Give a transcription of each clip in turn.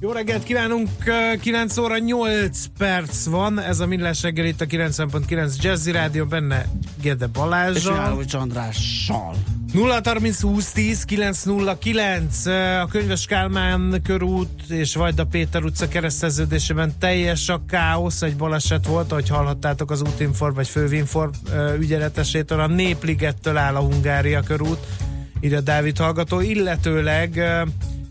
Jó reggelt kívánunk, 9 óra 8 perc van, ez a Millás reggel itt a 90.9 Jazzy Rádió, benne Gede Balázsral. És János Andrással. 0 30 20 10 909 a Könyves Kálmán körút és Vajda Péter utca kereszteződésében teljes a káosz, egy baleset volt, ahogy hallhattátok az útinform vagy fővinform ügyeletesétől, a Népligettől áll a Hungária körút, írja Dávid hallgató, illetőleg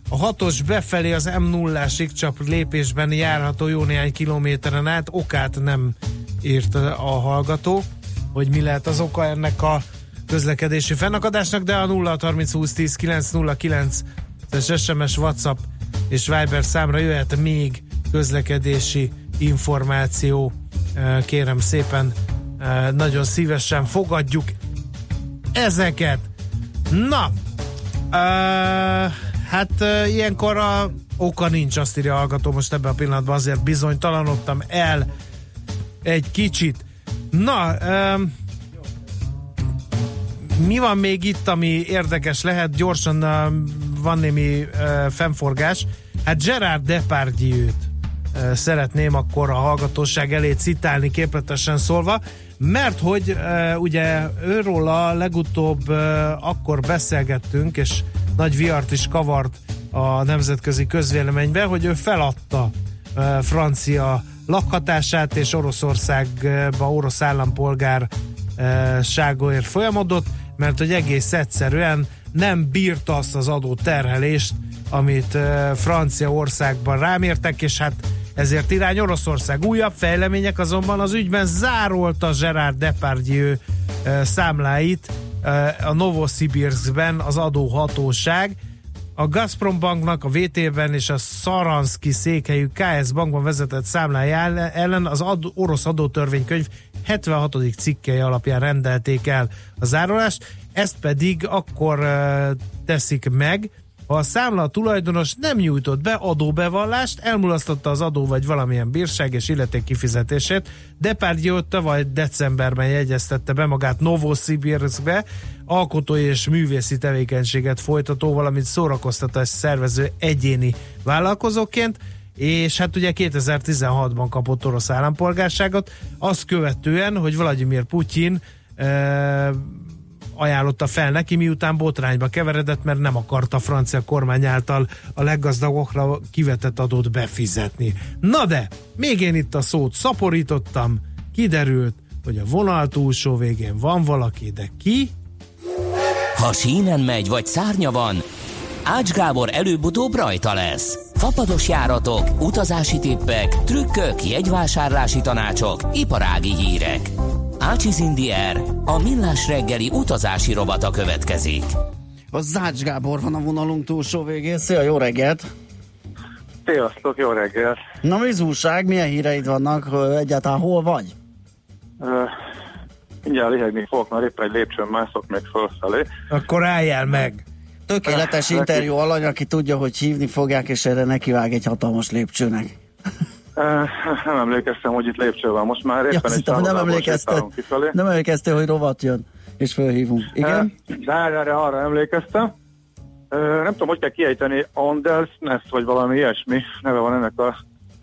a hatos befelé az M0-ásig csak lépésben járható jó néhány kilométeren át, okát nem írt a hallgató, hogy mi lehet az oka ennek a közlekedési fennakadásnak, de a 0 30 20 10 909 es SMS, WhatsApp és Viber számra jöhet még közlekedési információ. Kérem szépen, nagyon szívesen fogadjuk ezeket. Na, uh, Hát uh, ilyenkor a oka nincs, azt írja a hallgató most ebben a pillanatban, azért bizonytalanodtam el egy kicsit. Na, um, mi van még itt, ami érdekes lehet? Gyorsan uh, van némi uh, fennforgás. Hát Gerard Depardieu-t uh, szeretném akkor a hallgatóság elé citálni képletesen szólva, mert hogy uh, ugye őról a legutóbb uh, akkor beszélgettünk, és nagy viart is kavart a nemzetközi közvéleménybe, hogy ő feladta francia lakhatását, és Oroszországba orosz állampolgár ságóért folyamodott, mert hogy egész egyszerűen nem bírta azt az adó terhelést, amit Franciaországban rámértek, és hát ezért irány Oroszország. Újabb fejlemények azonban az ügyben zárolta Gerard Depardieu számláit a Novosibirskben az adóhatóság. A Gazprom banknak a VT-ben és a Szaranszki székhelyű KS bankban vezetett számlája ellen az ad, orosz adótörvénykönyv 76. cikkei alapján rendelték el a zárolást, ezt pedig akkor uh, teszik meg, ha a számla tulajdonos nem nyújtott be adóbevallást, elmulasztotta az adó vagy valamilyen bírság és illeték kifizetését, Depardieu tavaly decemberben jegyeztette be magát Novosibirskbe, alkotói és művészi tevékenységet folytató, valamint szórakoztatás szervező egyéni vállalkozóként, és hát ugye 2016-ban kapott orosz állampolgárságot, azt követően, hogy Vladimir Putyin e, ajánlotta fel neki, miután botrányba keveredett, mert nem akarta a francia kormány által a leggazdagokra kivetett adót befizetni. Na de, még én itt a szót szaporítottam, kiderült, hogy a vonal túlsó végén van valaki, de ki? Ha sínen megy, vagy szárnya van, Ács Gábor előbb-utóbb rajta lesz. Fapados járatok, utazási tippek, trükkök, jegyvásárlási tanácsok, iparági hírek. Ácsiz Indier, a millás reggeli utazási robata következik. A Zács Gábor van a vonalunk túlsó végén. Szia, jó reggelt! Sziasztok, jó reggelt! Na mi újság, milyen híreid vannak, egyáltalán hol vagy? Uh, mindjárt lihegni fogok, mert éppen egy lépcsőn mászok még felfelé. Akkor álljál meg! Tökéletes uh, interjú alany, aki tudja, hogy hívni fogják, és erre nekivág egy hatalmas lépcsőnek. Nem emlékeztem, hogy itt lépcső van. Most már éppen ja, egy nem emlékezte, nem emlékezte, hogy rovat jön, és felhívunk. Igen? De erre arra emlékeztem. Nem tudom, hogy kell kiejteni Andelsnest, vagy valami ilyesmi neve van ennek a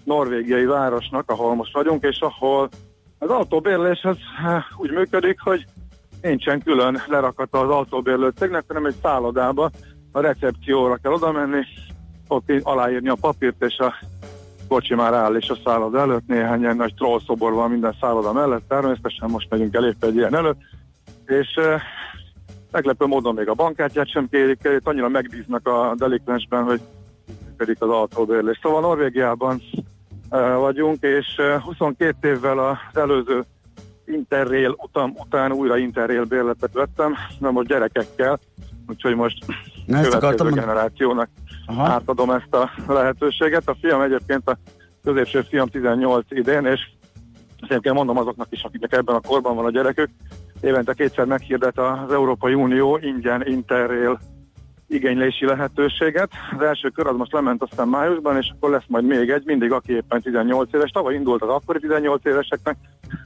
norvégiai városnak, ahol most vagyunk, és ahol az autóbérlés az úgy működik, hogy nincsen külön lerakata az autóbérlő cégnek, hanem egy szállodába a recepcióra kell oda menni, ott aláírni a papírt, és a kocsi már áll és a szálloda előtt, néhány ilyen nagy trollszobor van minden szálloda mellett, természetesen most megyünk el épp egy ilyen előtt, és uh, meglepő módon még a bankkártyát sem kérik, itt annyira megbíznak a delikvensben, hogy pedig az autóbérlés. Szóval Norvégiában uh, vagyunk, és uh, 22 évvel az előző Interrail utam után újra Interrail bérletet vettem, na most gyerekekkel, úgyhogy most Na, következő generációnak Aha. átadom ezt a lehetőséget. A fiam egyébként a középső fiam 18 idén, és Szerintem mondom azoknak is, akiknek ebben a korban van a gyerekük, évente kétszer meghirdet az Európai Unió ingyen interrail igénylési lehetőséget. Az első kör az most lement aztán májusban, és akkor lesz majd még egy, mindig aki éppen 18 éves. Tavaly indult az akkori 18 éveseknek.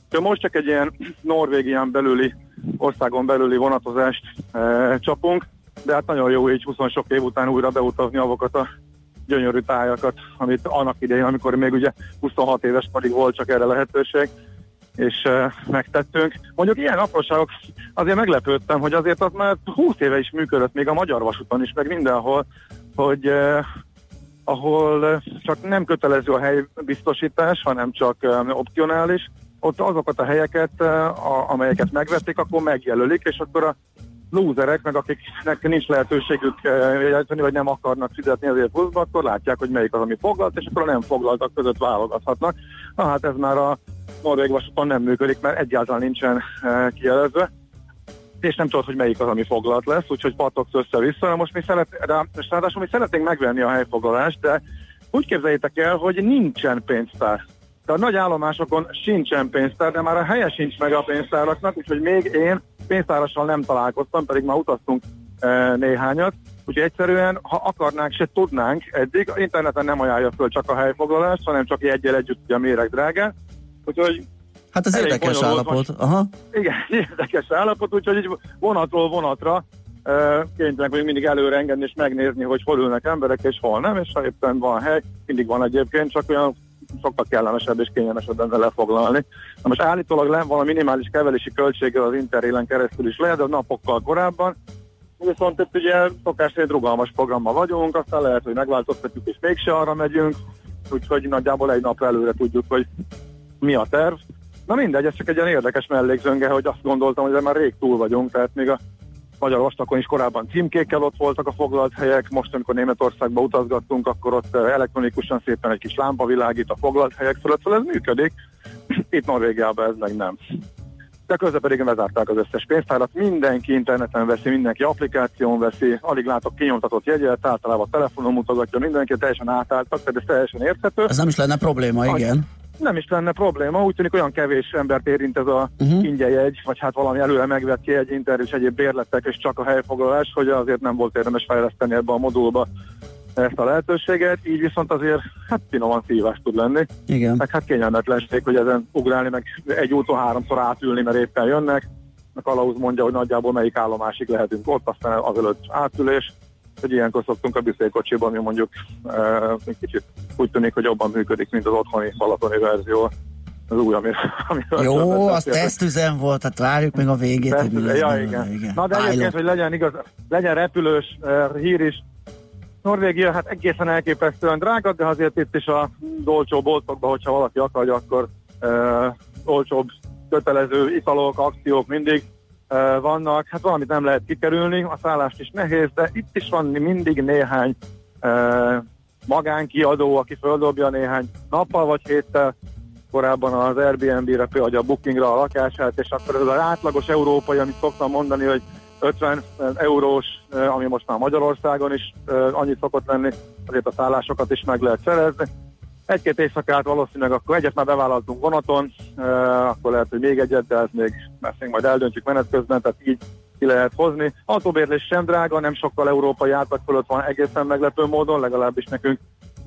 De most csak egy ilyen Norvégián belüli, országon belüli vonatozást e, csapunk, de hát nagyon jó így 20 sok év után újra beutazni avokat a gyönyörű tájakat, amit annak idején, amikor még ugye 26 éves pedig volt csak erre lehetőség, és uh, megtettünk. Mondjuk ilyen apróságok, azért meglepődtem, hogy azért az már 20 éve is működött, még a Magyar Vasúton is, meg mindenhol, hogy uh, ahol csak nem kötelező a helybiztosítás, hanem csak um, opcionális, ott azokat a helyeket, uh, amelyeket megvették, akkor megjelölik, és akkor a lúzerek, meg akiknek nincs lehetőségük jegyzeni, vagy nem akarnak fizetni azért pluszba, akkor látják, hogy melyik az, ami foglalt, és akkor a nem foglaltak között válogathatnak. Na hát ez már a Norvég vasúton nem működik, mert egyáltalán nincsen kijelezve és nem tudod, hogy melyik az, ami foglalt lesz, úgyhogy patogsz össze-vissza. Most mi szeret, ráadásul mi szeretnénk megvenni a helyfoglalást, de úgy képzeljétek el, hogy nincsen pénztár. Tehát nagy állomásokon sincsen pénztár, de már a helye sincs meg a pénztáraknak, úgyhogy még én pénztárassal nem találkoztam, pedig már utaztunk e, néhányat. Úgyhogy egyszerűen, ha akarnánk, se tudnánk eddig, interneten nem ajánlja föl csak a helyfoglalást, hanem csak egyel együtt ugye a méreg drágán. Úgyhogy Hát ez érdekes állapot. Aha. Igen, érdekes állapot, úgyhogy így vonatról vonatra kénytelenek vagyunk mindig előre engedni és megnézni, hogy hol ülnek emberek és hol nem, és ha éppen van hely, mindig van egyébként, csak olyan sokkal kellemesebb és kényelmesebb lenne lefoglalni. Na most állítólag le van a minimális kevelési költséggel az Interélen keresztül is lehet, de napokkal korábban. Viszont itt ugye szokás szerint rugalmas programmal vagyunk, aztán lehet, hogy megváltoztatjuk és mégse arra megyünk, úgyhogy nagyjából egy nap előre tudjuk, hogy mi a terv. Na mindegy, ez csak egy ilyen érdekes mellékzönge, hogy azt gondoltam, hogy már rég túl vagyunk, tehát még a magyar vastakon is korábban címkékkel ott voltak a foglalt helyek, most amikor Németországba utazgattunk, akkor ott eh, elektronikusan szépen egy kis lámpa világít a foglalt helyek fölött, szóval ez működik. Itt Norvégiában ez meg nem. De közben pedig bezárták az összes pénztárat, mindenki interneten veszi, mindenki applikáción veszi, alig látok kinyomtatott jegyet, általában telefonon mutogatja, mindenki teljesen átálltak, tehát ez teljesen érthető. Ez nem is lenne probléma, igen nem is lenne probléma, úgy tűnik olyan kevés embert érint ez a uh-huh. ingyen jegy, vagy hát valami előre megvett jegy, interjú és egyéb bérletek, és csak a helyfoglalás, hogy azért nem volt érdemes fejleszteni ebbe a modulba ezt a lehetőséget, így viszont azért hát finoman szívás tud lenni. Igen. Meg hát kényelmetlenség, hogy ezen ugrálni, meg egy úton háromszor átülni, mert éppen jönnek. A kalauz mondja, hogy nagyjából melyik állomásig lehetünk ott, aztán azelőtt átülés hogy ilyenkor szoktunk a büszélykocsiban, ami mondjuk uh, kicsit úgy tűnik, hogy jobban működik, mint az otthoni balatoni verzió. Az új, ami, ami Jó, az tesztüzem volt, tehát várjuk meg a végét. Tesztüzem, ja, igen. igen. Na de egyébként, hogy legyen igaz, legyen repülős uh, hír is, Norvégia hát egészen elképesztően drága, de azért itt is a olcsó boltokban, hogyha valaki akarja, akkor uh, olcsóbb kötelező italok, akciók mindig vannak, hát valamit nem lehet kikerülni, a szállást is nehéz, de itt is van mindig néhány magánkiadó, aki földobja néhány nappal vagy héttel korábban az Airbnb-re például a bookingra a lakását, és akkor ez az átlagos európai, amit szoktam mondani, hogy 50 eurós, ami most már Magyarországon is annyit szokott lenni, azért a szállásokat is meg lehet szerezni. Egy-két éjszakát valószínűleg akkor egyet már bevállaltunk vonaton, akkor lehet, hogy még egyet, de ez még még majd eldöntjük menet közben, tehát így ki lehet hozni. Autóbérlés sem drága, nem sokkal európai átlag fölött van egészen meglepő módon, legalábbis nekünk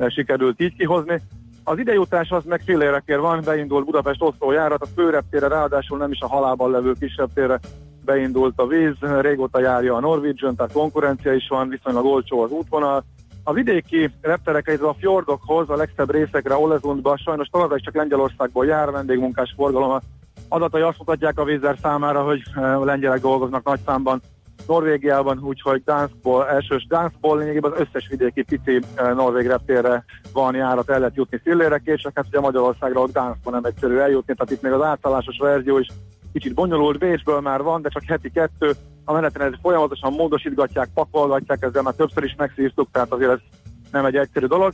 sikerült így kihozni. Az idejutás az meg félérekért van, beindult Budapest Oszló járat, a főreptére ráadásul nem is a halában levő kisebb térre beindult a víz, régóta járja a Norwegian, tehát konkurencia is van, viszonylag olcsó az útvonal, a vidéki repterekre, a fjordokhoz, a legszebb részekre, Olezundba sajnos továbbra is csak Lengyelországból jár vendégmunkás forgalom. Adatai azt mutatják a vízer számára, hogy eh, a lengyelek dolgoznak nagy számban Norvégiában, úgyhogy Dánszból, elsős Dánszból lényegében az összes vidéki pici eh, norvég reptérre van járat, el lehet jutni Fillérek, és hát ugye Magyarországra ott Dánszból nem egyszerű eljutni, tehát itt még az átszállásos verzió is kicsit bonyolult, Bécsből már van, de csak heti kettő, a meneten ez folyamatosan módosítgatják, pakolgatják, ezzel már többször is megszívtuk, tehát azért ez nem egy egyszerű dolog.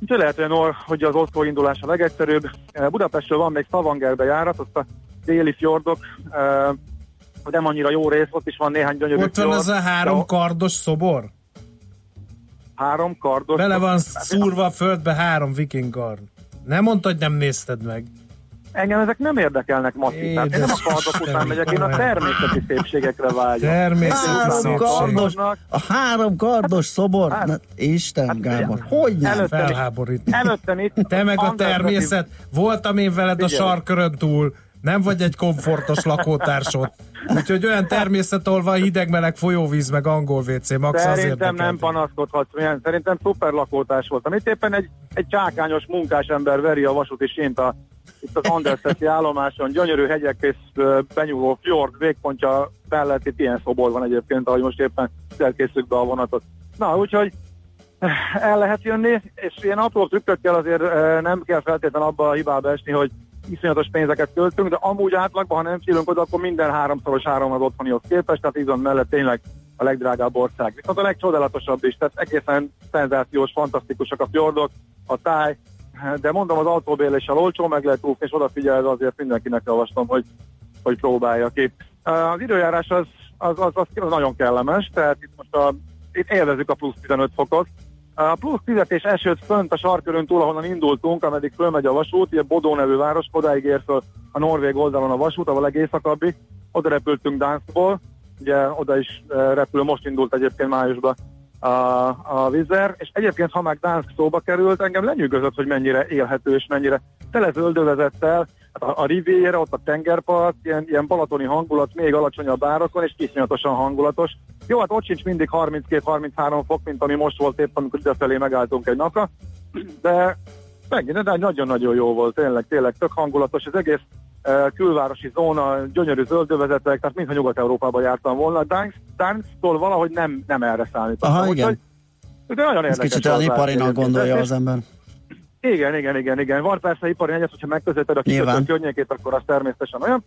Úgyhogy lehet, Nor, hogy az Oszló indulás a legegyszerűbb. Eh, Budapestről van még Szavangerbe járat, ott a déli fjordok, eh, nem annyira jó rész, ott is van néhány gyönyörű Ott van ez a három kardos szobor? Három kardos Bele van szúrva a földbe három viking kard. Nem mondta, hogy nem nézted meg. Engem ezek nem érdekelnek. Tehát én nem a kardok után megyek, én a természeti szépségekre vágyom. Természeti Három szépség. kardos, a három kardos szobor. Hát- Na, Isten, hát Gábor, ugye, hogy nem? Felháborít. Előttem itt. Te meg a természet. Voltam én veled a sarkörön túl. Nem vagy egy komfortos lakótársod. Úgyhogy olyan természet, ahol van hideg-meleg folyóvíz, meg angol WC, max az Szerintem érdekel. nem panaszkodhatsz, milyen. Szerintem szuper lakótás voltam. Itt éppen egy, egy csákányos munkásember veri a vasúti sént a, itt az Anderszeszi állomáson, gyönyörű hegyek és benyúló fjord, végpontja mellett itt ilyen szobor van egyébként, ahogy most éppen elkészült be a vonatot. Na, úgyhogy eh, el lehet jönni, és ilyen apró trükkökkel azért eh, nem kell feltétlenül abba a hibába esni, hogy iszonyatos pénzeket költünk, de amúgy átlagban, ha nem szívünk oda, akkor minden háromszoros három az otthonihoz képest, tehát Izland mellett tényleg a legdrágább ország. Viszont a legcsodálatosabb is, tehát egészen szenzációs, fantasztikusak a fjordok, a táj, de mondom, az autóbérléssel olcsó, meg lehet úszni, és odafigyelve azért mindenkinek javaslom, hogy, hogy próbálja ki. Az időjárás az, az, az, az nagyon kellemes, tehát itt most a, itt élvezzük a plusz 15 fokot, a plusz 10 és esőt fönt a sarkörön túl, ahonnan indultunk, ameddig fölmegy a vasút, ugye Bodó nevű város, odáig ér föl a norvég oldalon a vasút, ahol a legészakabbi. Oda repültünk Danskból, ugye oda is eh, repül, most indult egyébként májusban a, a Vizer, és egyébként, ha már Dansk szóba került, engem lenyűgözött, hogy mennyire élhető és mennyire tele zöldövezettel, hát a, a Riviera, ott a tengerpart, ilyen, ilyen balatoni hangulat, még alacsonyabb árakon, és kiszonyatosan hangulatos. Jó, hát ott sincs mindig 32-33 fok, mint ami most volt épp, amikor idefelé megálltunk egy napra, de megint, de nagyon-nagyon jó volt, tényleg, tényleg tök hangulatos, az egész külvárosi zóna, gyönyörű zöldövezetek, tehát mintha Nyugat-Európában jártam volna. Dansztól valahogy nem, nem erre számítottam. Aha, igen. Úgyhogy- De nagyon Ez érdekes. kicsit olyan iparinak gondolja az ember. igen, igen, igen, igen. Van persze ipari egyet, hogyha megközelíted a kikötő környékét, akkor az természetesen olyan.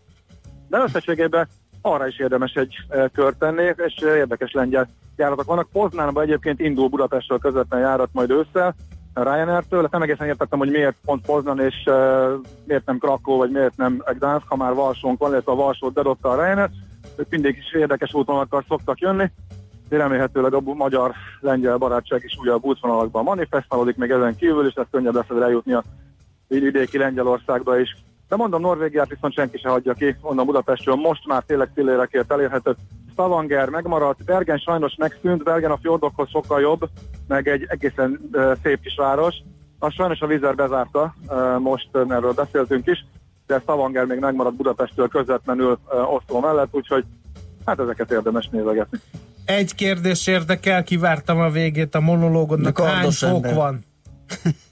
De összességében arra is érdemes egy e, kört tenni, és e, érdekes lengyel járatok vannak. Poznánban egyébként indul Budapestről közvetlen járat majd ősszel, Ryanair-től. Hát Nem egészen értettem, hogy miért pont Poznan, és e, miért nem Krakó, vagy miért nem Gdansk, ha már Varsónk van, illetve a Varsót bedobta a Ryanair. Ők mindig is érdekes útvonalakkal szoktak jönni. De remélhetőleg a magyar-lengyel barátság is újabb útvonalakban manifestálódik, még ezen kívül, és ez könnyebb lesz eljutni a vidéki Lengyelországba is. De mondom, Norvégiát viszont senki se hagyja ki, onnan Budapestről most már tényleg fillérekért elérhető. Stavanger megmaradt, Bergen sajnos megszűnt, Bergen a fjordokhoz sokkal jobb, meg egy egészen uh, szép kis város. Az sajnos a Vizer bezárta, uh, most uh, erről beszéltünk is, de Stavanger még megmaradt Budapesttől közvetlenül uh, Oszló mellett, úgyhogy hát ezeket érdemes nézegetni. Egy kérdés érdekel, kivártam a végét a monológodnak. Hány fok van?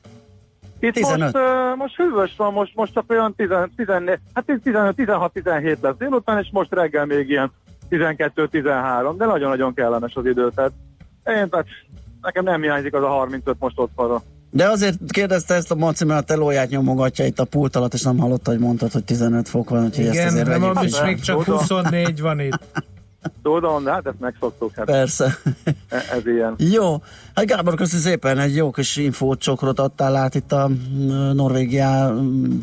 Itt 15. most, uh, most hűvös van, most, most csak olyan 10, 14, hát 15-16-17 lesz délután, és most reggel még ilyen 12-13, de nagyon-nagyon kellemes az idő, tehát én, tehát nekem nem hiányzik az a 35 most ott van. De azért kérdezte ezt a Maci, mert a telóját nyomogatja itt a pult alatt, és nem hallotta, hogy mondtad, hogy 15 fok van, úgyhogy ezt Igen, azért nem is még csak Tudom. 24 van itt. Tudom, de hát ezt megszoktuk, hát Persze. e- ez ilyen. Jó, hát Gábor, köszi szépen, egy jó kis infót, csokrot adtál át itt a mm, Norvégiá, mm,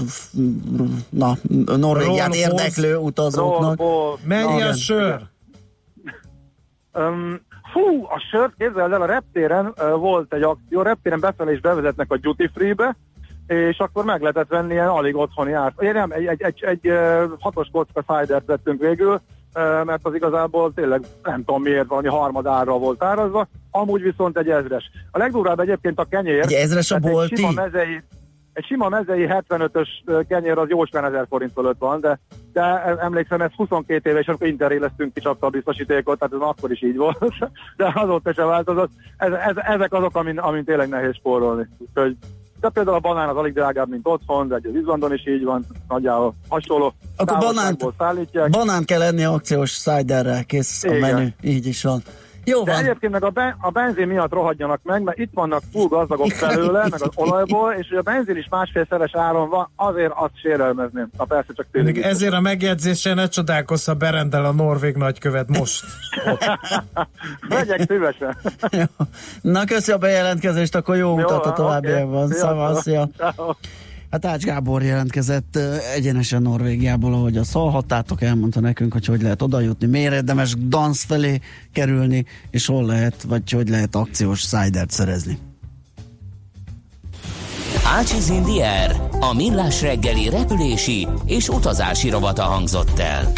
na, Norvégiát Roll, érdeklő utazóknak. Rollból, Mennyi a sör? Um, fú, a sört képzeld el, a reptéren uh, volt egy akció, a reptéren befelé is bevezetnek a duty free-be, és akkor meg lehetett venni ilyen alig otthoni árt. Ugye nem, egy, egy, egy, egy hatos kocka cidert vettünk végül, mert az igazából tényleg nem tudom miért valami harmadára volt árazva, amúgy viszont egy ezres. A legdurvább egyébként a kenyér. Egy ezres a bolti? Egy sima mezei, egy sima mezei 75-ös ö, kenyér az jócskán 1000 forint fölött van, de, de emlékszem, ez 22 éves, amikor interéleztünk kicsapta a biztosítékot, tehát ez akkor is így volt, de azóta sem változott. Ez, ez, ezek azok, amin, amin tényleg nehéz spórolni. Úgyhogy, de például a banán az alig drágább, mint otthon, de egy Izlandon is így van, nagyjából hasonló. Akkor banánt, szállítják. banánt kell lenni akciós ciderrel, kész a Igen. menü, így is van. Jó De van, egyébként meg a, ben, a benzin miatt rohadjanak meg, mert itt vannak túl gazdagok belőle, meg az olajból, és hogy a benzin is másfélszeres áron van, azért azt sérelmezném. Na persze csak tényleg. Ezért a megjegyzéssel ne csodálkozz, ha berendel a norvég nagykövet most. Megyek szívesen. Jó. Na köszi a bejelentkezést, akkor jó utat a továbbiakban. Szava, szia. Hát Ács Gábor jelentkezett egyenesen Norvégiából, ahogy a hallhattátok, elmondta nekünk, hogy hogy lehet oda jutni, miért érdemes Gdansk felé kerülni, és hol lehet, vagy hogy lehet akciós szájdert szerezni. Ácsiz Indier, a millás reggeli repülési és utazási rovata hangzott el.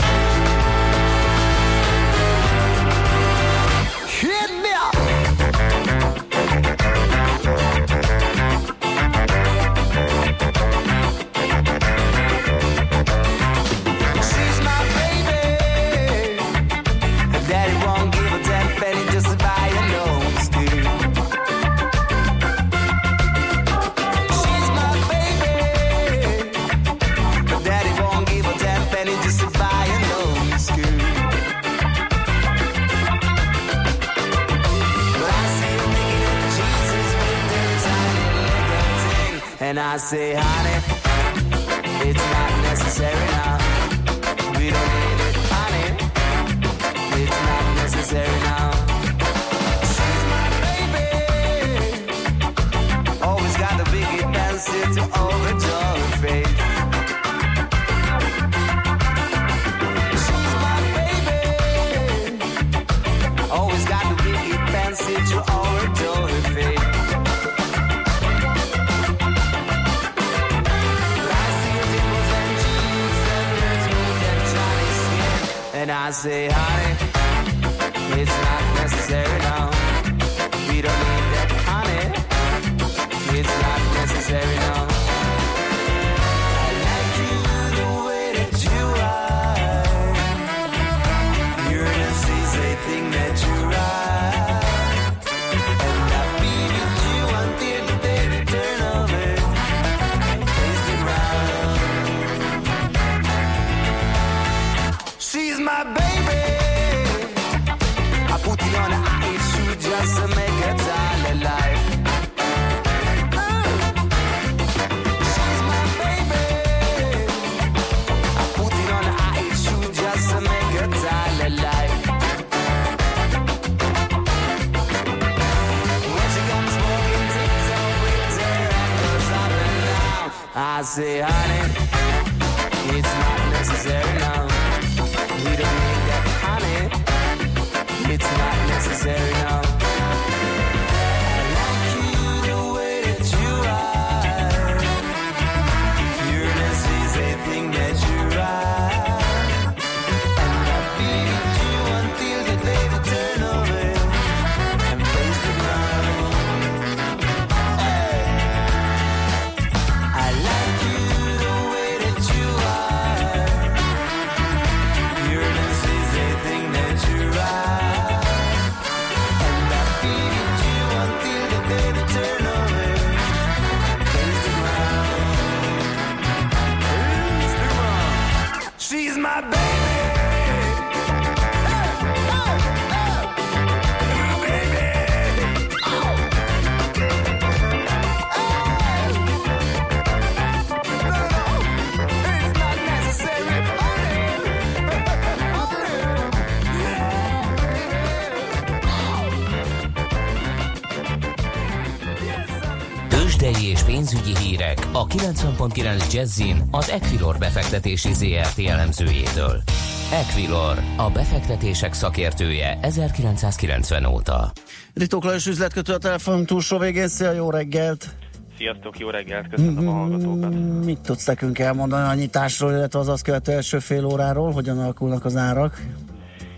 Pénzügyi hírek a 90.9 Jazzin az Equilor befektetési ZRT elemzőjétől. Equilor, a befektetések szakértője 1990 óta. Ritók Lajos üzletkötő a telefon túlsó végén. Szia, jó reggelt! Sziasztok, jó reggelt, köszönöm a hallgatókat. Mit tudsz nekünk elmondani a nyitásról, illetve az azt követő első fél óráról? Hogyan alakulnak az árak?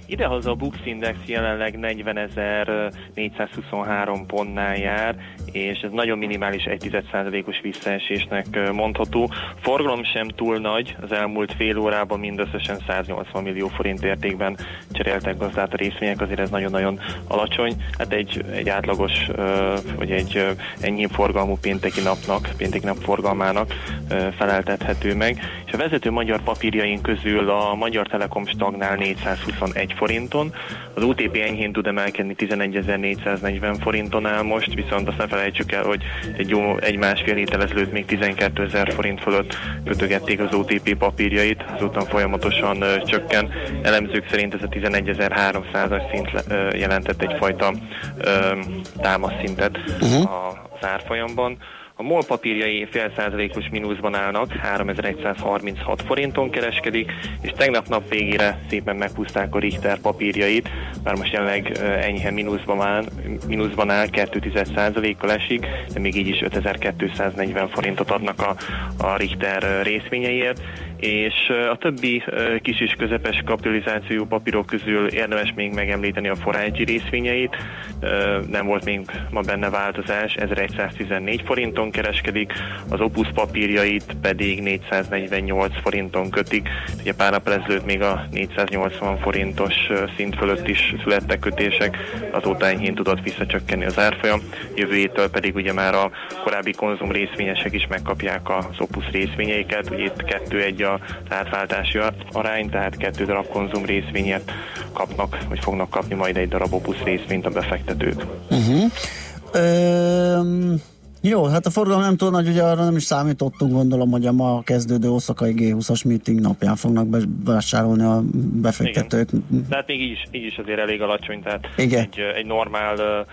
Idehaza a Bux Index jelenleg 40.423 pontnál jár, és ez nagyon minimális 1,1%-os visszaesésnek mondható. Forgalom sem túl nagy, az elmúlt fél órában mindösszesen 180 millió forint értékben cseréltek gazdát a részvények, azért ez nagyon-nagyon alacsony. Hát egy, egy átlagos, vagy egy ennyi forgalmú pénteki napnak, pénteki nap forgalmának feleltethető meg. És a vezető magyar papírjaink közül a Magyar Telekom stagnál 421 forinton, az UTP enyhén tud emelkedni 11.440 forinton áll most, viszont azt ne felejtsük el, hogy egy, jó, egy másfél héttel ezelőtt még 12.000 forint fölött kötögették az OTP papírjait, azután folyamatosan ö, csökken. Elemzők szerint ez a 11.300-as szint ö, jelentett egyfajta ö, támaszszintet uh-huh. az árfolyamban. A MOL papírjai fél százalékos mínuszban állnak, 3136 forinton kereskedik, és tegnap nap végére szépen meghúzták a Richter papírjait, már most jelenleg enyhe mínuszban áll, mínuszban áll 2 kal esik, de még így is 5240 forintot adnak a, a Richter részvényeiért és a többi kis és közepes kapitalizáció papírok közül érdemes még megemlíteni a Forágyi részvényeit, nem volt még ma benne változás, 1114 forinton kereskedik, az Opus papírjait pedig 448 forinton kötik, ugye pár nap ezelőtt még a 480 forintos szint fölött is születtek kötések, azóta enyhén tudott visszacsökkenni az árfolyam, jövő héttől pedig ugye már a korábbi konzum részvényesek is megkapják az Opus részvényeiket, ugye itt kettő egy a átváltási arány, tehát kettő darab konzum részvényet kapnak, vagy fognak kapni majd egy darab Opus részvényt a befektetők. Uh-huh. Um... Jó, hát a forgalom nem túl nagy, ugye arra nem is számítottunk, gondolom, hogy a ma kezdődő Oszakai G20-as meeting napján fognak bevásárolni a befektetők. Igen. Tehát még így is, így is azért elég alacsony, tehát Igen. Egy, egy normál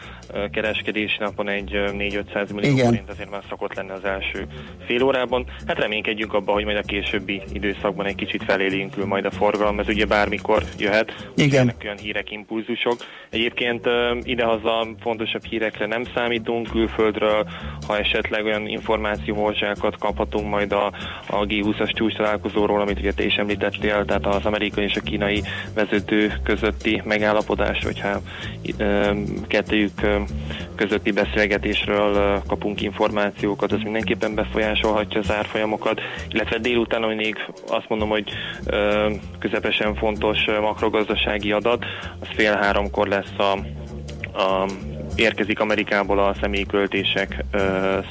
kereskedési napon egy 4-500 millió Igen. forint azért már szokott lenni az első fél órában. Hát reménykedjünk abban, hogy majd a későbbi időszakban egy kicsit felélénkül majd a forgalom, ez ugye bármikor jöhet. Igen. olyan hírek, impulzusok. Egyébként idehaza fontosabb hírekre nem számítunk, külföldről ha esetleg olyan információhorzsákat kaphatunk majd a, a G20-as csúcs találkozóról, amit ugye te is említettél, tehát az amerikai és a kínai vezető közötti megállapodás, hogyha kettőjük közötti beszélgetésről kapunk információkat, az mindenképpen befolyásolhatja az árfolyamokat, illetve délután, ami még azt mondom, hogy közepesen fontos makrogazdasági adat, az fél háromkor lesz a a érkezik Amerikából a személyi költések ö,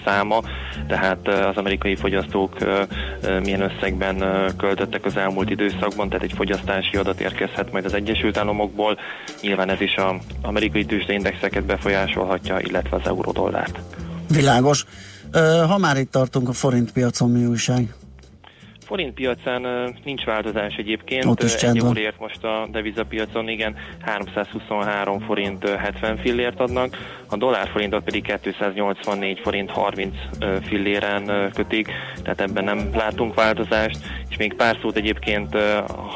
száma, tehát az amerikai fogyasztók ö, milyen összegben ö, költöttek az elmúlt időszakban, tehát egy fogyasztási adat érkezhet majd az Egyesült Államokból. Nyilván ez is az amerikai tőzsdeindexeket befolyásolhatja, illetve az eurodollárt. Világos. Ha már itt tartunk a forint piacon, mi újság? Forint piacán nincs változás egyébként. Ott is Egy euróért most a devizapiacon, igen, 323 forint 70 fillért adnak, a dollárforintot pedig 284 forint 30 filléren kötik, tehát ebben nem látunk változást, és még pár szót egyébként,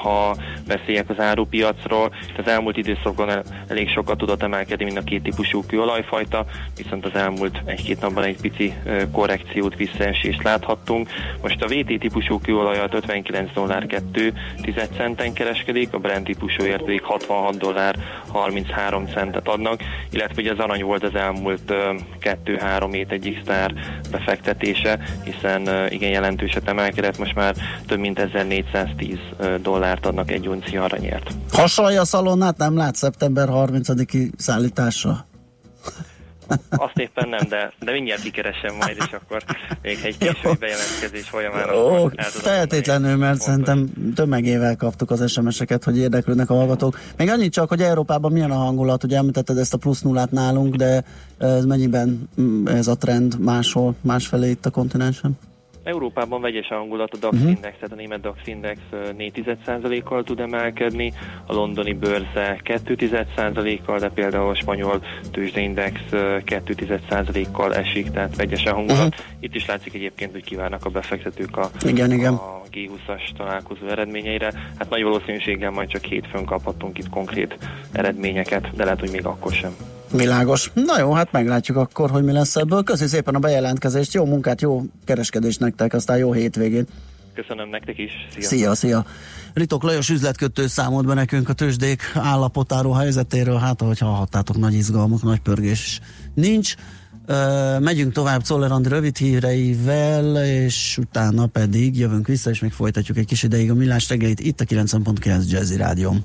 ha beszéljek az árupiacról, az elmúlt időszakban elég sokat tudott emelkedni mind a két típusú kőolajfajta, viszont az elmúlt egy-két napban egy pici korrekciót, visszaesést láthattunk. Most a VT típusú kőolaj olajat 59 dollár 2 10 centen kereskedik, a Brent típusú ért pedig 66 dollár 33 centet adnak, illetve ugye az arany volt az elmúlt 2-3 hét egyik sztár befektetése, hiszen igen jelentőset emelkedett, most már több mint 1410 dollárt adnak egy unci aranyért. Hasalja a szalonnát nem lát szeptember 30-i szállításra? Azt éppen nem, de, de mindjárt kikeresem majd, és akkor még egy késői bejelentkezés folyamán. Ó, feltétlenül, mert szerintem tömegével kaptuk az SMS-eket, hogy érdeklődnek a hallgatók. Még annyit csak, hogy Európában milyen a hangulat, hogy említetted ezt a plusz nullát nálunk, de ez mennyiben mm, ez a trend máshol, másfelé itt a kontinensen? Európában vegyes a hangulat, a DAX uh-huh. index, tehát a német DAX index 4,1%-kal tud emelkedni, a londoni bőrze 2,1%-kal, de például a spanyol tőzsdeindex 2,1%-kal esik, tehát vegyes a hangulat. Uh-huh. Itt is látszik egyébként, hogy kívánnak a befektetők a, igen, igen. a G20-as találkozó eredményeire. Hát nagy valószínűséggel majd csak hétfőn kaphatunk itt konkrét eredményeket, de lehet, hogy még akkor sem. Világos. Na jó, hát meglátjuk akkor, hogy mi lesz ebből. Köszi szépen a bejelentkezést, jó munkát, jó kereskedést nektek, aztán jó hétvégén. Köszönöm nektek is. Szia. Szia, szia. Ritok Lajos üzletkötő számolt be nekünk a tőzsdék állapotáról, helyzetéről, hát ahogy hallhattátok, nagy izgalmak, nagy pörgés nincs. Uh, megyünk tovább Czoller Andi rövid híreivel, és utána pedig jövünk vissza, és még folytatjuk egy kis ideig a millás reggelit itt a 90.9 Jazzy Rádion.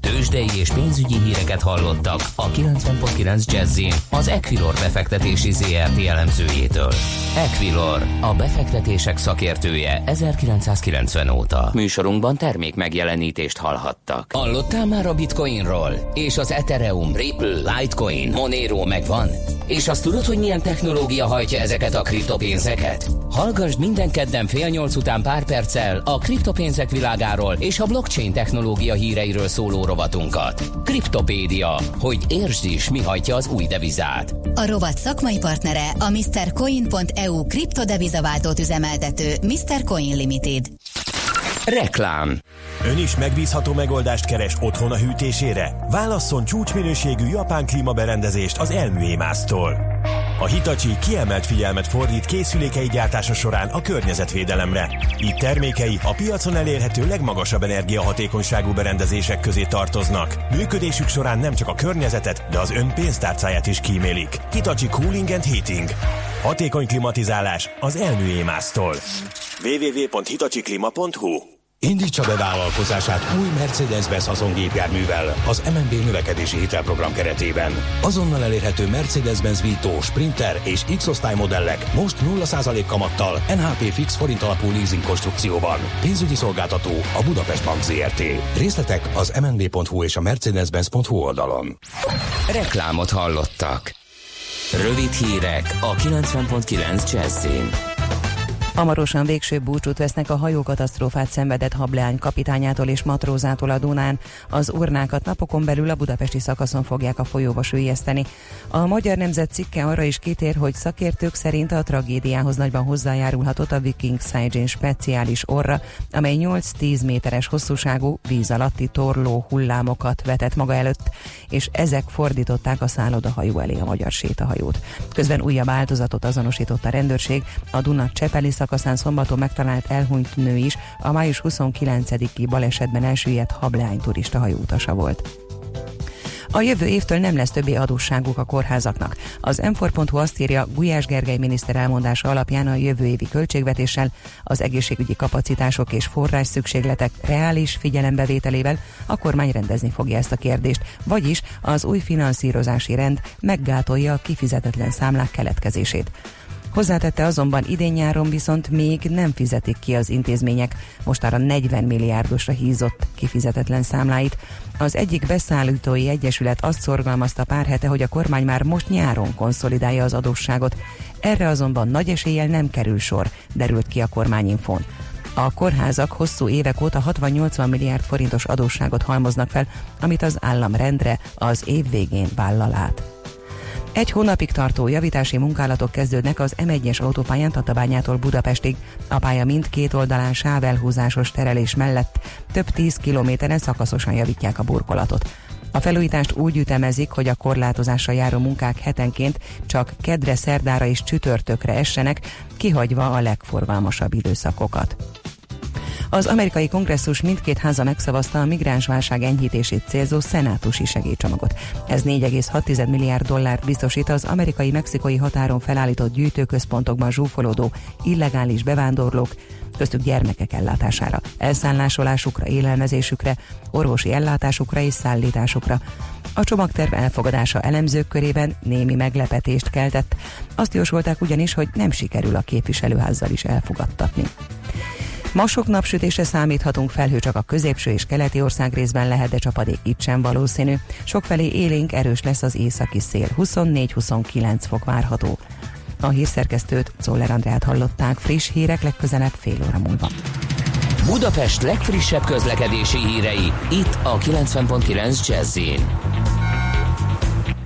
Tőzsdei és pénzügyi híreket hallottak a 90.9 jazz az Equilor befektetési ZRT elemzőjétől. Equilor, a befektetések szakértője 1990 óta. Műsorunkban termék megjelenítést hallhattak. Hallottál már a Bitcoinról? És az Ethereum, Ripple, Litecoin, Monero megvan? És azt tudod, hogy milyen technológia hajtja ezeket a kriptopénzeket? Hallgassd minden kedden fél nyolc után pár perccel a kriptopénzek világáról és a blockchain technológia híreiről szóló rovatunkat. Kriptopédia, hogy értsd is, mi hajtja az új devizát. A rovat szakmai partnere a MrCoin.eu kriptodevizaváltót üzemeltető Mr. Coin Limited. Reklám Ön is megbízható megoldást keres otthon a hűtésére? Válasszon csúcsminőségű japán klímaberendezést az Elműémásztól. A Hitachi kiemelt figyelmet fordít készülékei gyártása során a környezetvédelemre. Így termékei a piacon elérhető legmagasabb energiahatékonyságú berendezések közé tartoznak. Működésük során nem csak a környezetet, de az ön pénztárcáját is kímélik. Hitachi Cooling and Heating. Hatékony klimatizálás az Elműémásztól. www.hitachiclima.hu Indítsa be vállalkozását új Mercedes-Benz haszongépjárművel az MNB növekedési hitelprogram keretében. Azonnal elérhető Mercedes-Benz Vito, Sprinter és X-osztály modellek most 0% kamattal NHP fix forint alapú leasing konstrukcióban. Pénzügyi szolgáltató a Budapest Bank ZRT. Részletek az mnb.hu és a mercedes-benz.hu oldalon. Reklámot hallottak. Rövid hírek a 90.9 Jazzin. Hamarosan végső búcsút vesznek a hajókatasztrófát szenvedett hableány kapitányától és matrózától a Dunán. Az urnákat napokon belül a budapesti szakaszon fogják a folyóba sűjeszteni. A Magyar Nemzet cikke arra is kitér, hogy szakértők szerint a tragédiához nagyban hozzájárulhatott a Viking Saijin speciális orra, amely 8-10 méteres hosszúságú víz alatti torló hullámokat vetett maga előtt, és ezek fordították a szállodahajó elé a magyar sétahajót. Közben újabb áldozatot azonosított a rendőrség, a Duna Csepeli szakaszán szombaton megtalált elhunyt nő is a május 29-i balesetben elsüllyedt hableány turista hajóutasa volt. A jövő évtől nem lesz többé adósságuk a kórházaknak. Az m azt írja, Gulyás Gergely miniszter elmondása alapján a jövő évi költségvetéssel, az egészségügyi kapacitások és forrás szükségletek reális figyelembevételével a kormány rendezni fogja ezt a kérdést, vagyis az új finanszírozási rend meggátolja a kifizetetlen számlák keletkezését. Hozzátette azonban idén-nyáron viszont még nem fizetik ki az intézmények mostára 40 milliárdosra hízott kifizetetlen számláit. Az egyik beszállítói egyesület azt szorgalmazta pár hete, hogy a kormány már most nyáron konszolidálja az adósságot. Erre azonban nagy eséllyel nem kerül sor, derült ki a kormányinfón. A kórházak hosszú évek óta 60-80 milliárd forintos adósságot halmoznak fel, amit az állam rendre az év végén vállal át. Egy hónapig tartó javítási munkálatok kezdődnek az M1-es autópályán Tatabányától Budapestig. A pálya mindkét oldalán sávelhúzásos terelés mellett több tíz kilométeren szakaszosan javítják a burkolatot. A felújítást úgy ütemezik, hogy a korlátozással járó munkák hetenként csak kedre, szerdára és csütörtökre essenek, kihagyva a legforgalmasabb időszakokat. Az amerikai kongresszus mindkét háza megszavazta a migránsválság enyhítését célzó szenátusi segélycsomagot. Ez 4,6 milliárd dollárt biztosít az amerikai-mexikói határon felállított gyűjtőközpontokban zsúfolódó illegális bevándorlók, köztük gyermekek ellátására, elszállásolásukra, élelmezésükre, orvosi ellátásukra és szállításukra. A csomagterv elfogadása elemzők körében némi meglepetést keltett. Azt jósolták ugyanis, hogy nem sikerül a képviselőházzal is elfogadtatni. Ma sok napsütésre számíthatunk, felhő csak a középső és keleti ország részben lehet, de csapadék itt sem valószínű. Sokfelé élénk erős lesz az északi szél, 24-29 fok várható. A hírszerkesztőt, Czoller Andrát hallották, friss hírek legközelebb fél óra múlva. Budapest legfrissebb közlekedési hírei, itt a 90.9 jazz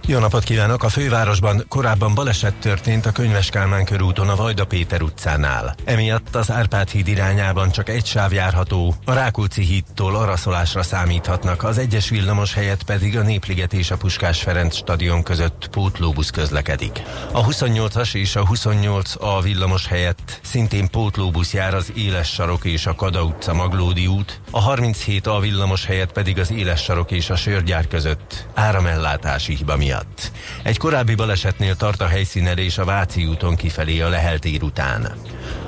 jó napot kívánok! A fővárosban korábban baleset történt a Könyves Kálmán körúton a Vajda Péter utcánál. Emiatt az Árpád híd irányában csak egy sáv járható, a Rákóczi hídtól araszolásra számíthatnak, az egyes villamos helyett pedig a Népliget és a Puskás Ferenc stadion között pótlóbusz közlekedik. A 28-as és a 28A villamos helyett szintén pótlóbusz jár az Éles sarok és a Kada utca Maglódi út, a 37A villamos helyett pedig az Éles sarok és a Sörgyár között áramellátási hiba miatt miatt. Egy korábbi balesetnél tart a helyszínelés a Váci úton kifelé a Lehel tér után.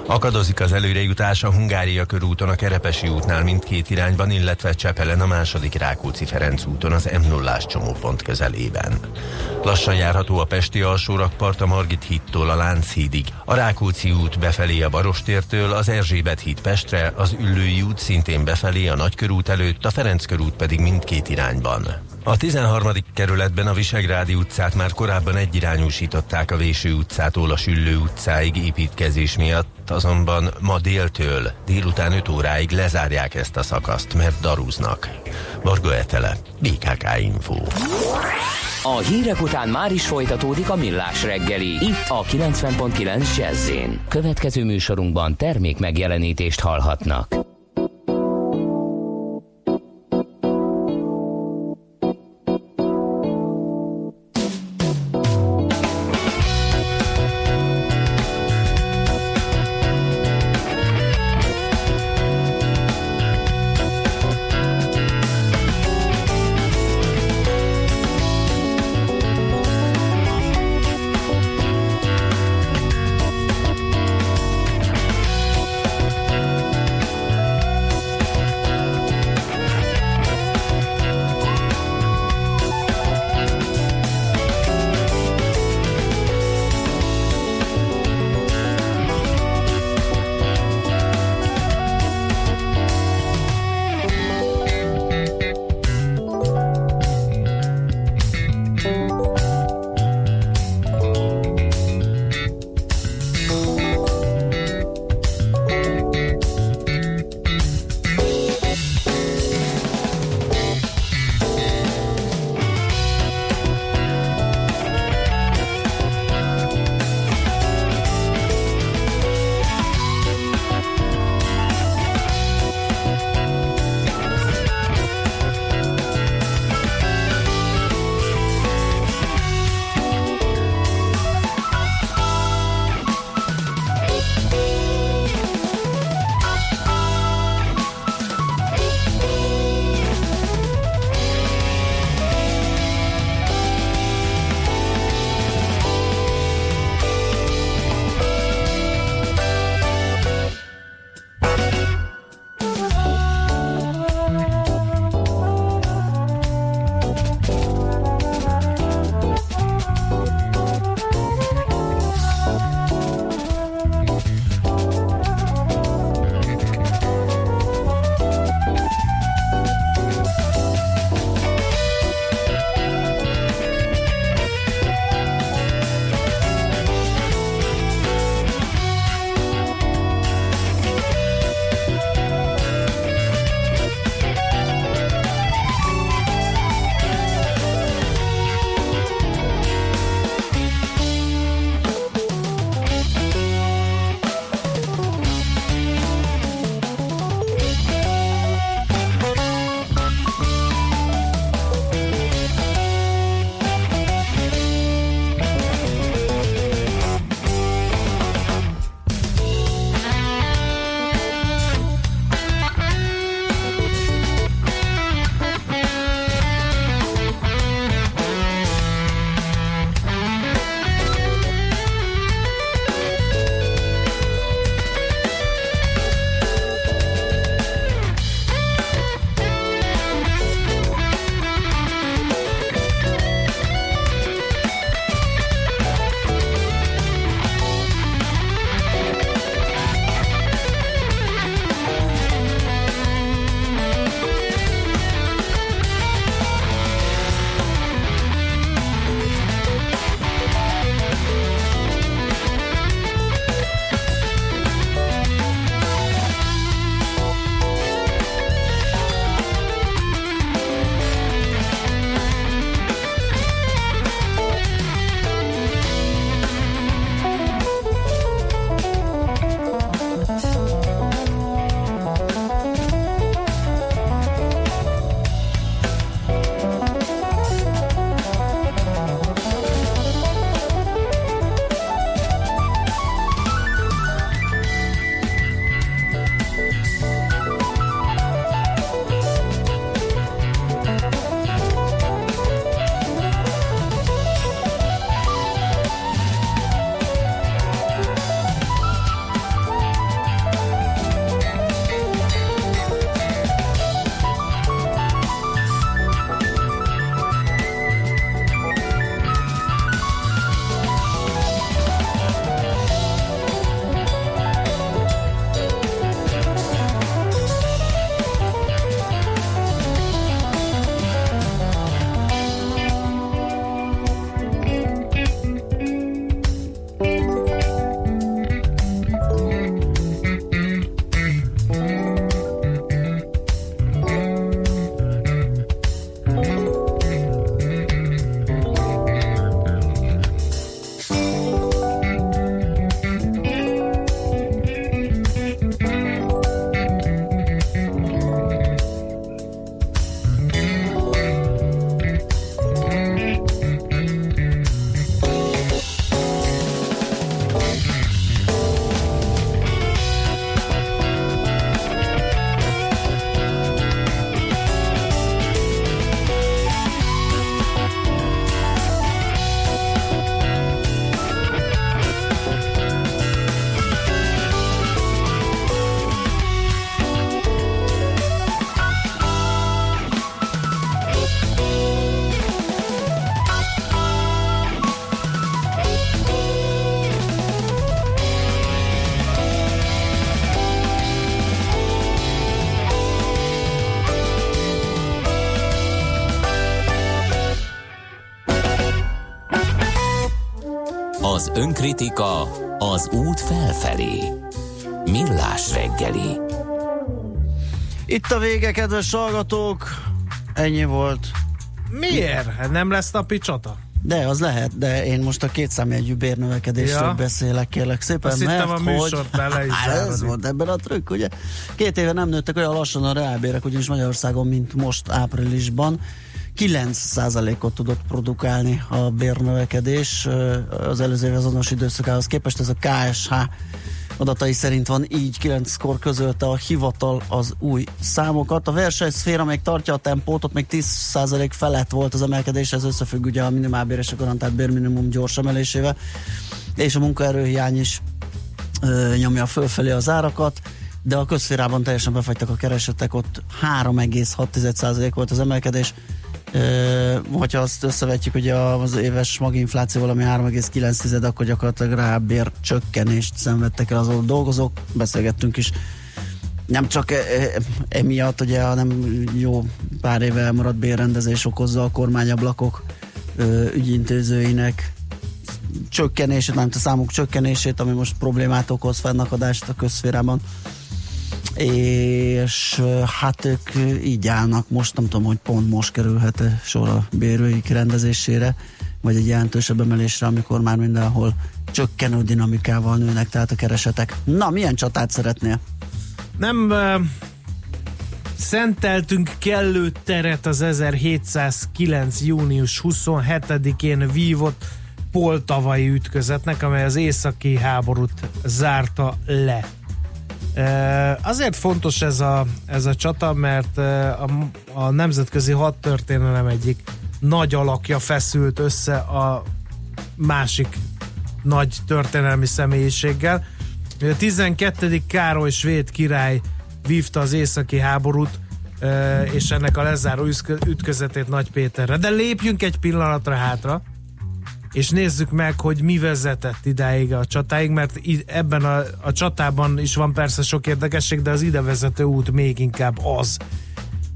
Akadozik az előrejutás a Hungária körúton a Kerepesi útnál mindkét irányban, illetve Csepelen a második Rákóczi-Ferenc úton az m 0 csomópont közelében. Lassan járható a Pesti alsórakpart a Margit hídtól a Lánchídig, a Rákóczi út befelé a Barostértől, az Erzsébet híd Pestre, az Üllői út szintén befelé a Nagykörút előtt, a Ferenc körút pedig mindkét irányban. A 13. kerületben a Visegrádi utcát már korábban egyirányúsították a Véső utcától a Süllő utcáig építkezés miatt, azonban ma déltől délután 5 óráig lezárják ezt a szakaszt, mert darúznak. Varga Etele, BKK Info. A hírek után már is folytatódik a millás reggeli. Itt a 90.9 jazz Következő műsorunkban termék megjelenítést hallhatnak. Önkritika az út felfelé. Millás reggeli. Itt a vége, kedves hallgatók. Ennyi volt. Miért? Hát Nem lesz napi csata? De, az lehet, de én most a két számjegyű bérnövekedésről Ja. beszélek, kérlek szépen, Azt mert a hogy... műsor bele is ez volt ebben a trükk, ugye? Két éve nem nőttek olyan lassan a reálbérek, ugyanis Magyarországon, mint most áprilisban. 9%-ot tudott produkálni a bérnövekedés az előző azonos időszakához képest. Ez a KSH adatai szerint van így, 9-kor közölte a hivatal az új számokat. A versenyszféra még tartja a tempót, ott még 10% felett volt az emelkedés, ez összefügg ugye a minimálbér és a garantált bérminimum gyors emelésével, és a munkaerőhiány is ö, nyomja fölfelé az árakat, de a közférában teljesen befagytak a keresetek, ott 3,6% volt az emelkedés, hogyha azt összevetjük ugye az éves maginflációval, ami 3,9, akkor gyakorlatilag rábér csökkenést szenvedtek el az dolgozók, beszélgettünk is nem csak e, e, emiatt, ugye, hanem jó pár éve elmaradt bérrendezés okozza a kormányablakok ügyintézőinek csökkenését, nem a számuk csökkenését, ami most problémát okoz, fennakadást a közszférában. És hát ők így állnak most, nem tudom, hogy pont most kerülhet sor a bérőik rendezésére, vagy egy jelentősebb emelésre, amikor már mindenhol csökkenő dinamikával nőnek, tehát a keresetek. Na, milyen csatát szeretnél? Nem uh, szenteltünk kellő teret az 1709. június 27-én vívott poltavai ütközetnek, amely az északi háborút zárta le. Azért fontos ez a, ez a csata, mert a, a nemzetközi hadtörténelem egyik nagy alakja feszült össze a másik nagy történelmi személyiséggel. A 12. Károly svéd király vívta az északi háborút, és ennek a lezáró ütközetét Nagy Péterre. De lépjünk egy pillanatra hátra, és nézzük meg, hogy mi vezetett idáig a csatáig, mert ebben a, a csatában is van persze sok érdekesség, de az ide vezető út még inkább az.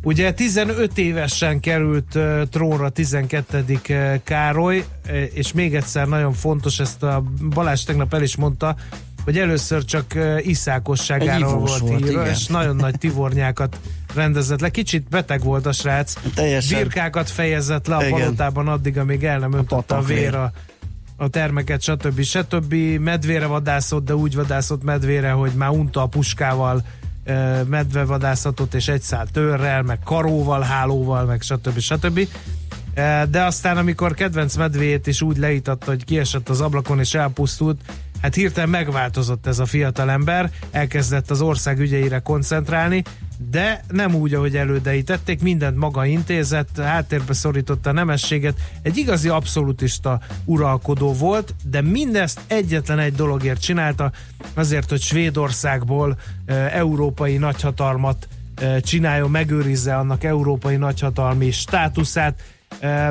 Ugye 15 évesen került uh, trónra 12. Uh, Károly, és még egyszer nagyon fontos, ezt a Balázs tegnap el is mondta, hogy először csak iszákosságáról volt, volt, írva, és nagyon nagy tivornyákat rendezett le. Kicsit beteg volt a srác. Teljesen. Birkákat fejezett le a Igen. palotában addig, amíg el nem öntötte a patakvér. vér a, a termeket, stb. stb. Medvére vadászott, de úgy vadászott medvére, hogy már unta a puskával medvevadászatot, és egy szál törrel, meg karóval, hálóval, meg stb. stb. De aztán, amikor kedvenc medvéjét is úgy leítatta, hogy kiesett az ablakon és elpusztult, hát hirtelen megváltozott ez a fiatal ember, elkezdett az ország ügyeire koncentrálni, de nem úgy, ahogy elődei tették, mindent maga intézett, háttérbe szorította a nemességet, egy igazi abszolutista uralkodó volt, de mindezt egyetlen egy dologért csinálta, azért, hogy Svédországból e, európai nagyhatalmat e, csináljon, megőrizze annak európai nagyhatalmi státuszát,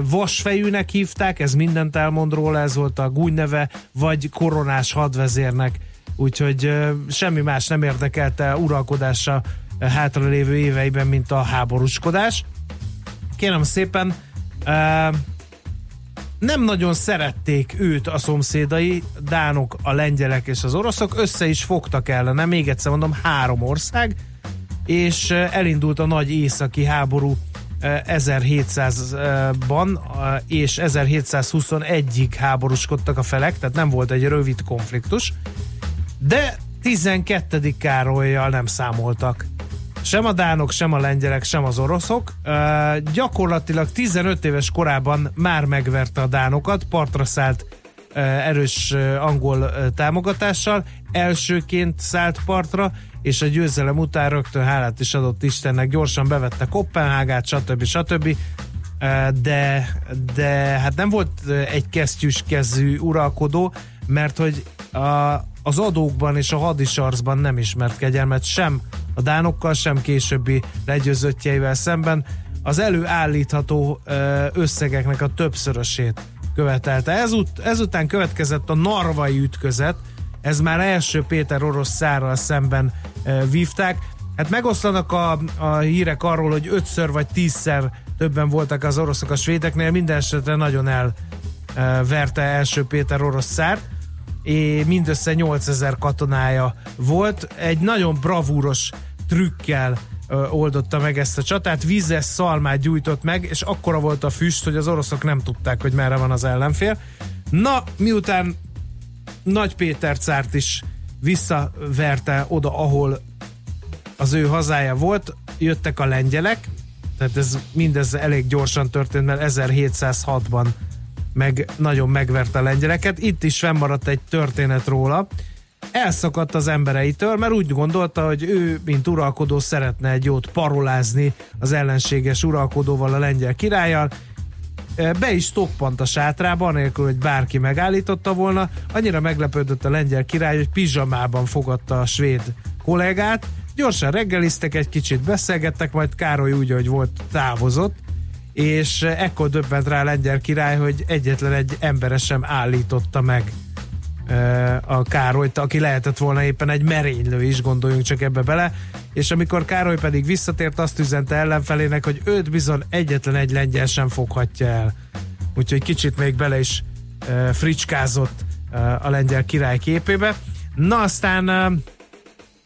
Vasfejűnek hívták, ez mindent elmond róla, ez volt a gúnyneve, vagy koronás hadvezérnek, úgyhogy semmi más nem érdekelte uralkodása hátralévő éveiben, mint a háborúskodás. Kérem szépen, nem nagyon szerették őt a szomszédai, dánok, a lengyelek és az oroszok, össze is fogtak ellene, még egyszer mondom, három ország, és elindult a nagy északi háború eh, 1700-ban, eh, és 1721-ig háborúskodtak a felek, tehát nem volt egy rövid konfliktus, de 12. Károlyjal nem számoltak. Sem a dánok, sem a lengyelek, sem az oroszok. Uh, gyakorlatilag 15 éves korában már megverte a dánokat, partra szállt uh, erős uh, angol uh, támogatással, elsőként szállt partra, és a győzelem után rögtön hálát is adott Istennek, gyorsan bevette Kopenhágát, stb. stb. De, de hát nem volt egy kesztyűs kezű uralkodó, mert hogy a, az adókban és a hadisarcban nem ismert kegyelmet sem a dánokkal, sem későbbi legyőzöttjeivel szemben. Az előállítható összegeknek a többszörösét követelte. Ezut, ezután következett a narvai ütközet, ez már első Péter orosz szárral szemben vívták. Hát megoszlanak a, a hírek arról, hogy ötször vagy tízszer többen voltak az oroszok a svédeknél, minden esetre nagyon elverte első Péter orosz szárt. és mindössze 8000 katonája volt. Egy nagyon bravúros trükkel ö, oldotta meg ezt a csatát, vízes szalmát gyújtott meg, és akkora volt a füst, hogy az oroszok nem tudták, hogy merre van az ellenfél. Na, miután Nagy Péter cárt is visszaverte oda, ahol az ő hazája volt, jöttek a lengyelek, tehát ez mindez elég gyorsan történt, mert 1706-ban meg nagyon megverte a lengyeleket. Itt is fennmaradt egy történet róla. Elszakadt az embereitől, mert úgy gondolta, hogy ő, mint uralkodó szeretne egy jót parolázni az ellenséges uralkodóval, a lengyel királlyal, be is toppant a sátrába, anélkül, hogy bárki megállította volna. Annyira meglepődött a lengyel király, hogy pizsamában fogadta a svéd kollégát. Gyorsan reggeliztek, egy kicsit beszélgettek, majd Károly úgy, hogy volt, távozott, és ekkor döbbent rá a lengyel király, hogy egyetlen egy embere sem állította meg a Károlyt, aki lehetett volna éppen egy merénylő is, gondoljunk csak ebbe bele, és amikor Károly pedig visszatért, azt üzente ellenfelének, hogy őt bizony egyetlen egy lengyel sem foghatja el. Úgyhogy kicsit még bele is uh, fricskázott uh, a lengyel király képébe. Na aztán uh,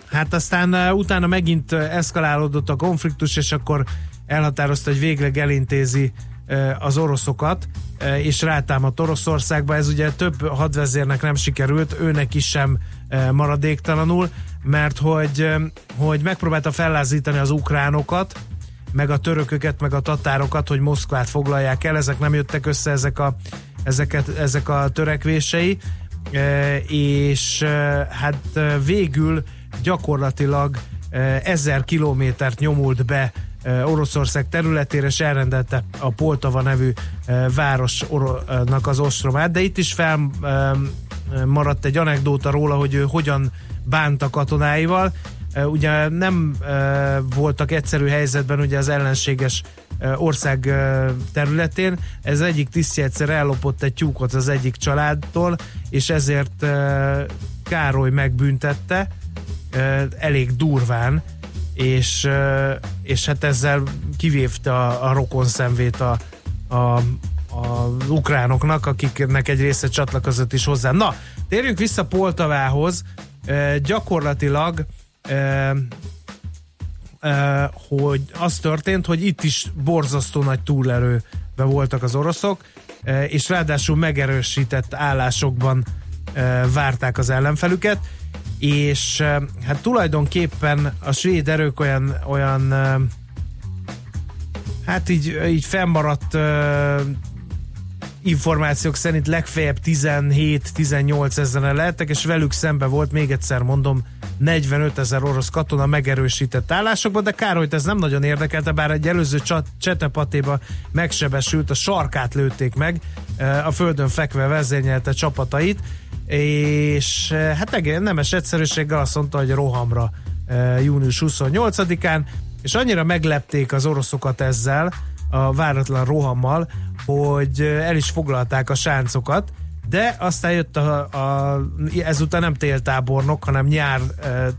hát aztán uh, utána megint uh, eszkalálódott a konfliktus, és akkor elhatározta, hogy végleg elintézi az oroszokat, és rátámadt Oroszországba. Ez ugye több hadvezérnek nem sikerült, őnek is sem maradéktalanul, mert hogy, hogy megpróbálta fellázítani az ukránokat, meg a törököket, meg a tatárokat, hogy Moszkvát foglalják el, ezek nem jöttek össze, ezek a, ezeket, ezek a törekvései, és hát végül gyakorlatilag ezer kilométert nyomult be Oroszország területére, és elrendelte a Poltava nevű városnak az ostromát, de itt is felmaradt egy anekdóta róla, hogy ő hogyan bánt a katonáival. Ugye nem voltak egyszerű helyzetben ugye az ellenséges ország területén. Ez egyik tisztje egyszer ellopott egy tyúkot az egyik családtól, és ezért Károly megbüntette elég durván, és, és hát ezzel kivívta a, a rokon szemvét a, a, az ukránoknak, akiknek egy része csatlakozott is hozzá. Na, térjünk vissza Poltavához. E, gyakorlatilag e, e, hogy az történt, hogy itt is borzasztó nagy túlerőbe voltak az oroszok, e, és ráadásul megerősített állásokban e, várták az ellenfelüket és hát tulajdonképpen a svéd erők olyan, olyan hát így, így fennmaradt információk szerint legfeljebb 17-18 ezeren lehettek, és velük szembe volt, még egyszer mondom, 45 ezer orosz katona megerősített állásokban, de kár, hogy ez nem nagyon érdekelte, bár egy előző csetepatéba megsebesült, a sarkát lőtték meg, a földön fekve vezényelte csapatait, és hát igen, nemes egyszerűséggel azt mondta, hogy rohamra június 28-án, és annyira meglepték az oroszokat ezzel, a váratlan rohammal, hogy el is foglalták a sáncokat, de aztán jött a, a ezután nem téltábornok, hanem nyár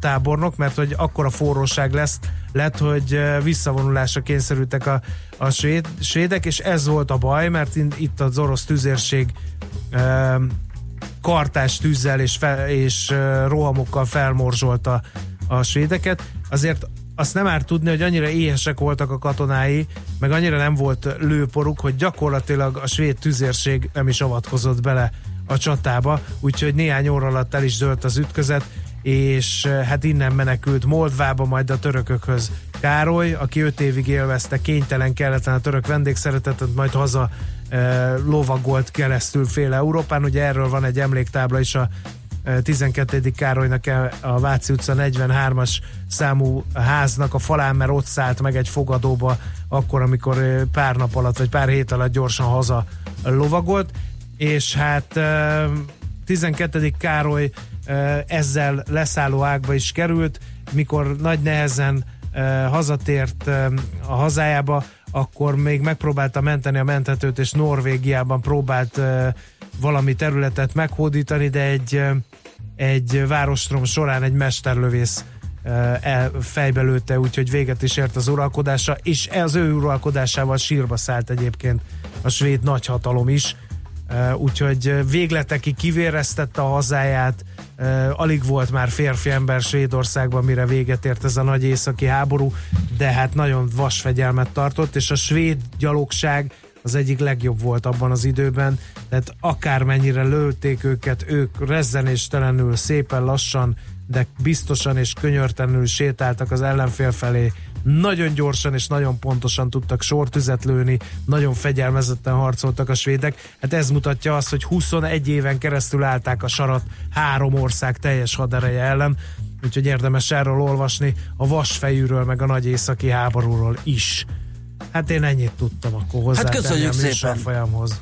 tábornok, mert hogy akkora forróság lesz, lett, hogy visszavonulásra kényszerültek a, a svéd, svédek, és ez volt a baj, mert itt az orosz tüzérség kartás tűzzel és, fe, és rohamokkal felmorzsolta a svédeket. Azért azt nem árt tudni, hogy annyira éhesek voltak a katonái, meg annyira nem volt lőporuk, hogy gyakorlatilag a svéd tüzérség nem is avatkozott bele a csatába, úgyhogy néhány óra alatt el is zölt az ütközet, és hát innen menekült Moldvába, majd a törökökhöz Károly, aki öt évig élvezte kénytelen kelletlen a török vendégszeretetet, majd haza lovagolt keresztül fél Európán. Ugye erről van egy emléktábla is a 12. Károlynak a Váci utca 43-as számú háznak a falán, mert ott szállt meg egy fogadóba akkor, amikor pár nap alatt, vagy pár hét alatt gyorsan haza lovagolt, és hát 12. Károly ezzel leszálló ágba is került, mikor nagy nehezen hazatért a hazájába, akkor még megpróbálta menteni a mentetőt, és Norvégiában próbált valami területet meghódítani, de egy, egy várostrom során egy mesterlövész el, fejbe úgyhogy véget is ért az uralkodása, és az ő uralkodásával sírba szállt egyébként a svéd nagyhatalom is, úgyhogy végletekig kivéreztette a hazáját, alig volt már férfi ember Svédországban, mire véget ért ez a nagy északi háború, de hát nagyon vas tartott, és a svéd gyalogság az egyik legjobb volt abban az időben, tehát akármennyire lőtték őket, ők rezzenéstelenül, szépen lassan, de biztosan és könyörtelenül sétáltak az ellenfél felé, nagyon gyorsan és nagyon pontosan tudtak sortüzet lőni, nagyon fegyelmezetten harcoltak a svédek. Hát ez mutatja azt, hogy 21 éven keresztül állták a sarat három ország teljes hadereje ellen, úgyhogy érdemes erről olvasni, a vasfejűről, meg a nagy északi háborúról is. Hát én ennyit tudtam akkor hozzá. Hát köszönjük a szépen. folyamhoz.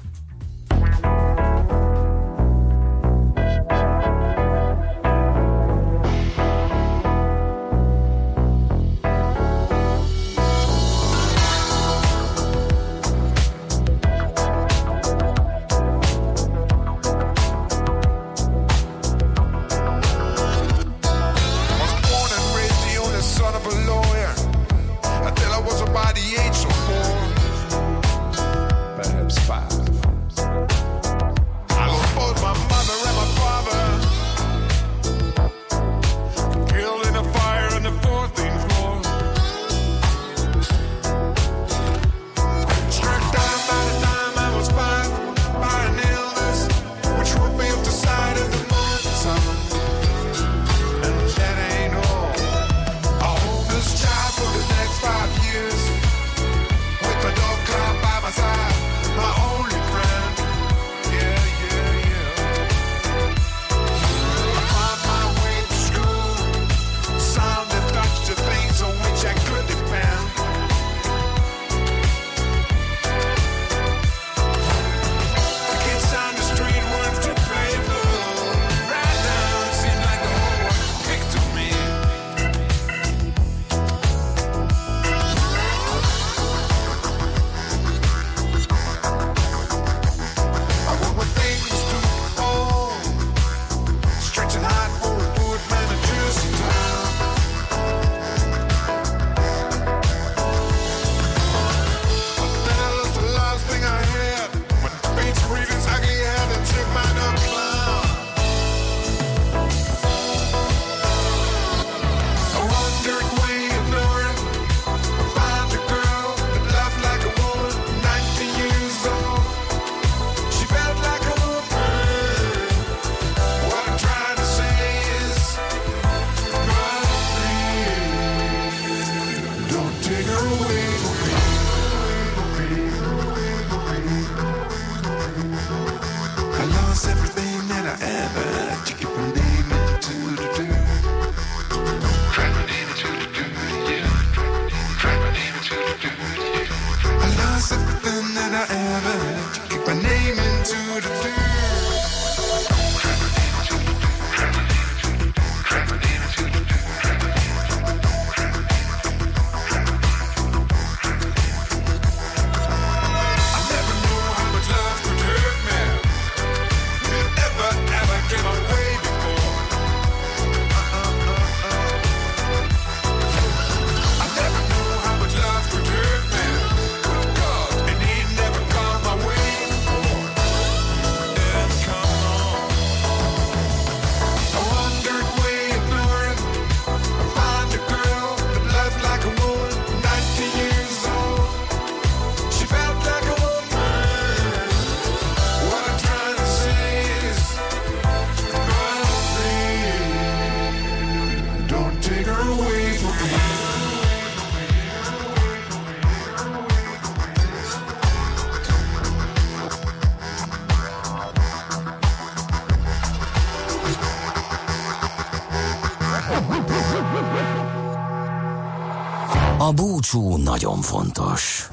Nagyon fontos.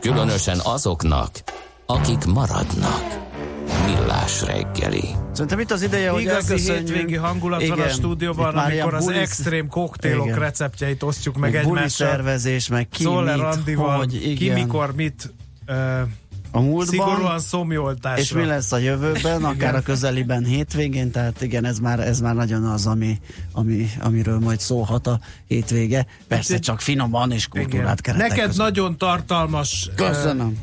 Különösen azoknak, akik maradnak. Millás reggeli. Szerintem itt az ideje, hogy Igazi hétvégi hangulat van a Igen, stúdióban, amikor ilyen az bulis- extrém koktélok Igen. receptjeit osztjuk meg, Meg buli egymással. szervezés, meg ki Szoller mit, Andival, hogy, ki igen. mikor mit uh, a múltban, szigorúan szomjoltásra. és mi lesz a jövőben, akár a közeliben hétvégén, tehát igen, ez már, ez már nagyon az, ami, ami, amiről majd szólhat a hétvége. Persze csak finoman és kultúrát keretek Neked között. nagyon tartalmas Köszönöm.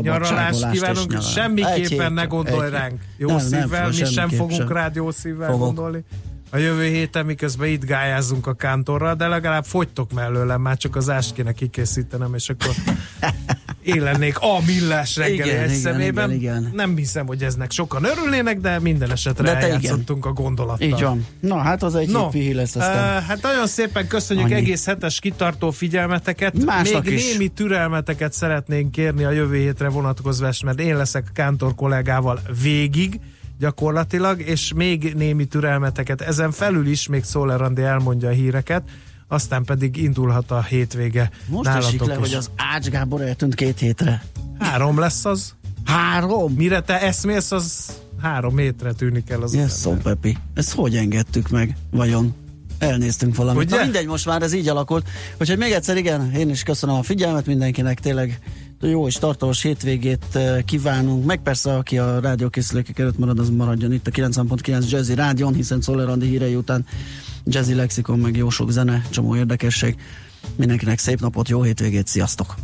Nyaralást és kívánunk. Egy semmiképpen ne gondolj egy ránk. Jó Nem, nem szívvel, fog mi sem fogunk sem. rádió szívvel Fogok. gondolni. A jövő héten miközben itt gályázunk a kántorral, de legalább fogytok mellőlem, már csak az ást kéne kikészítenem, és akkor én lennék a millás reggeli Igen, egy igen, szemében. igen, igen. Nem hiszem, hogy eznek sokan örülnének, de minden esetre De te igen. eljátszottunk a gondolattal. Így van. Na, hát az egy no, pihi lesz aztán. Uh, hát nagyon szépen köszönjük Annyi. egész hetes kitartó figyelmeteket. Másnak Még is. némi türelmeteket szeretnénk kérni a jövő hétre vonatkozva, mert én leszek Kántor kollégával végig gyakorlatilag, és még némi türelmeteket. Ezen felül is még Szóler Andi elmondja a híreket, aztán pedig indulhat a hétvége Most esik le, is. hogy az Ács Gábor eltűnt két hétre. Három lesz az. Három? Mire te eszmész, az három hétre tűnik el az Ez szó, Pepi. Ezt hogy engedtük meg, vajon? Elnéztünk valamit. Ugye? Na mindegy, most már ez így alakult. Úgyhogy még egyszer igen, én is köszönöm a figyelmet mindenkinek, tényleg jó és tartalmas hétvégét eh, kívánunk, meg persze aki a rádiókészülékek előtt marad, az maradjon itt a 90.9 Jazzy Rádion, hiszen Szoller Andi hírei után Jazzy Lexikon, meg jó sok zene, csomó érdekesség. Mindenkinek szép napot, jó hétvégét, sziasztok!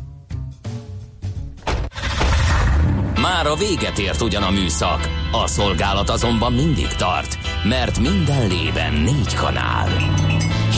Már a véget ért ugyan a műszak, a szolgálat azonban mindig tart, mert minden lében négy kanál.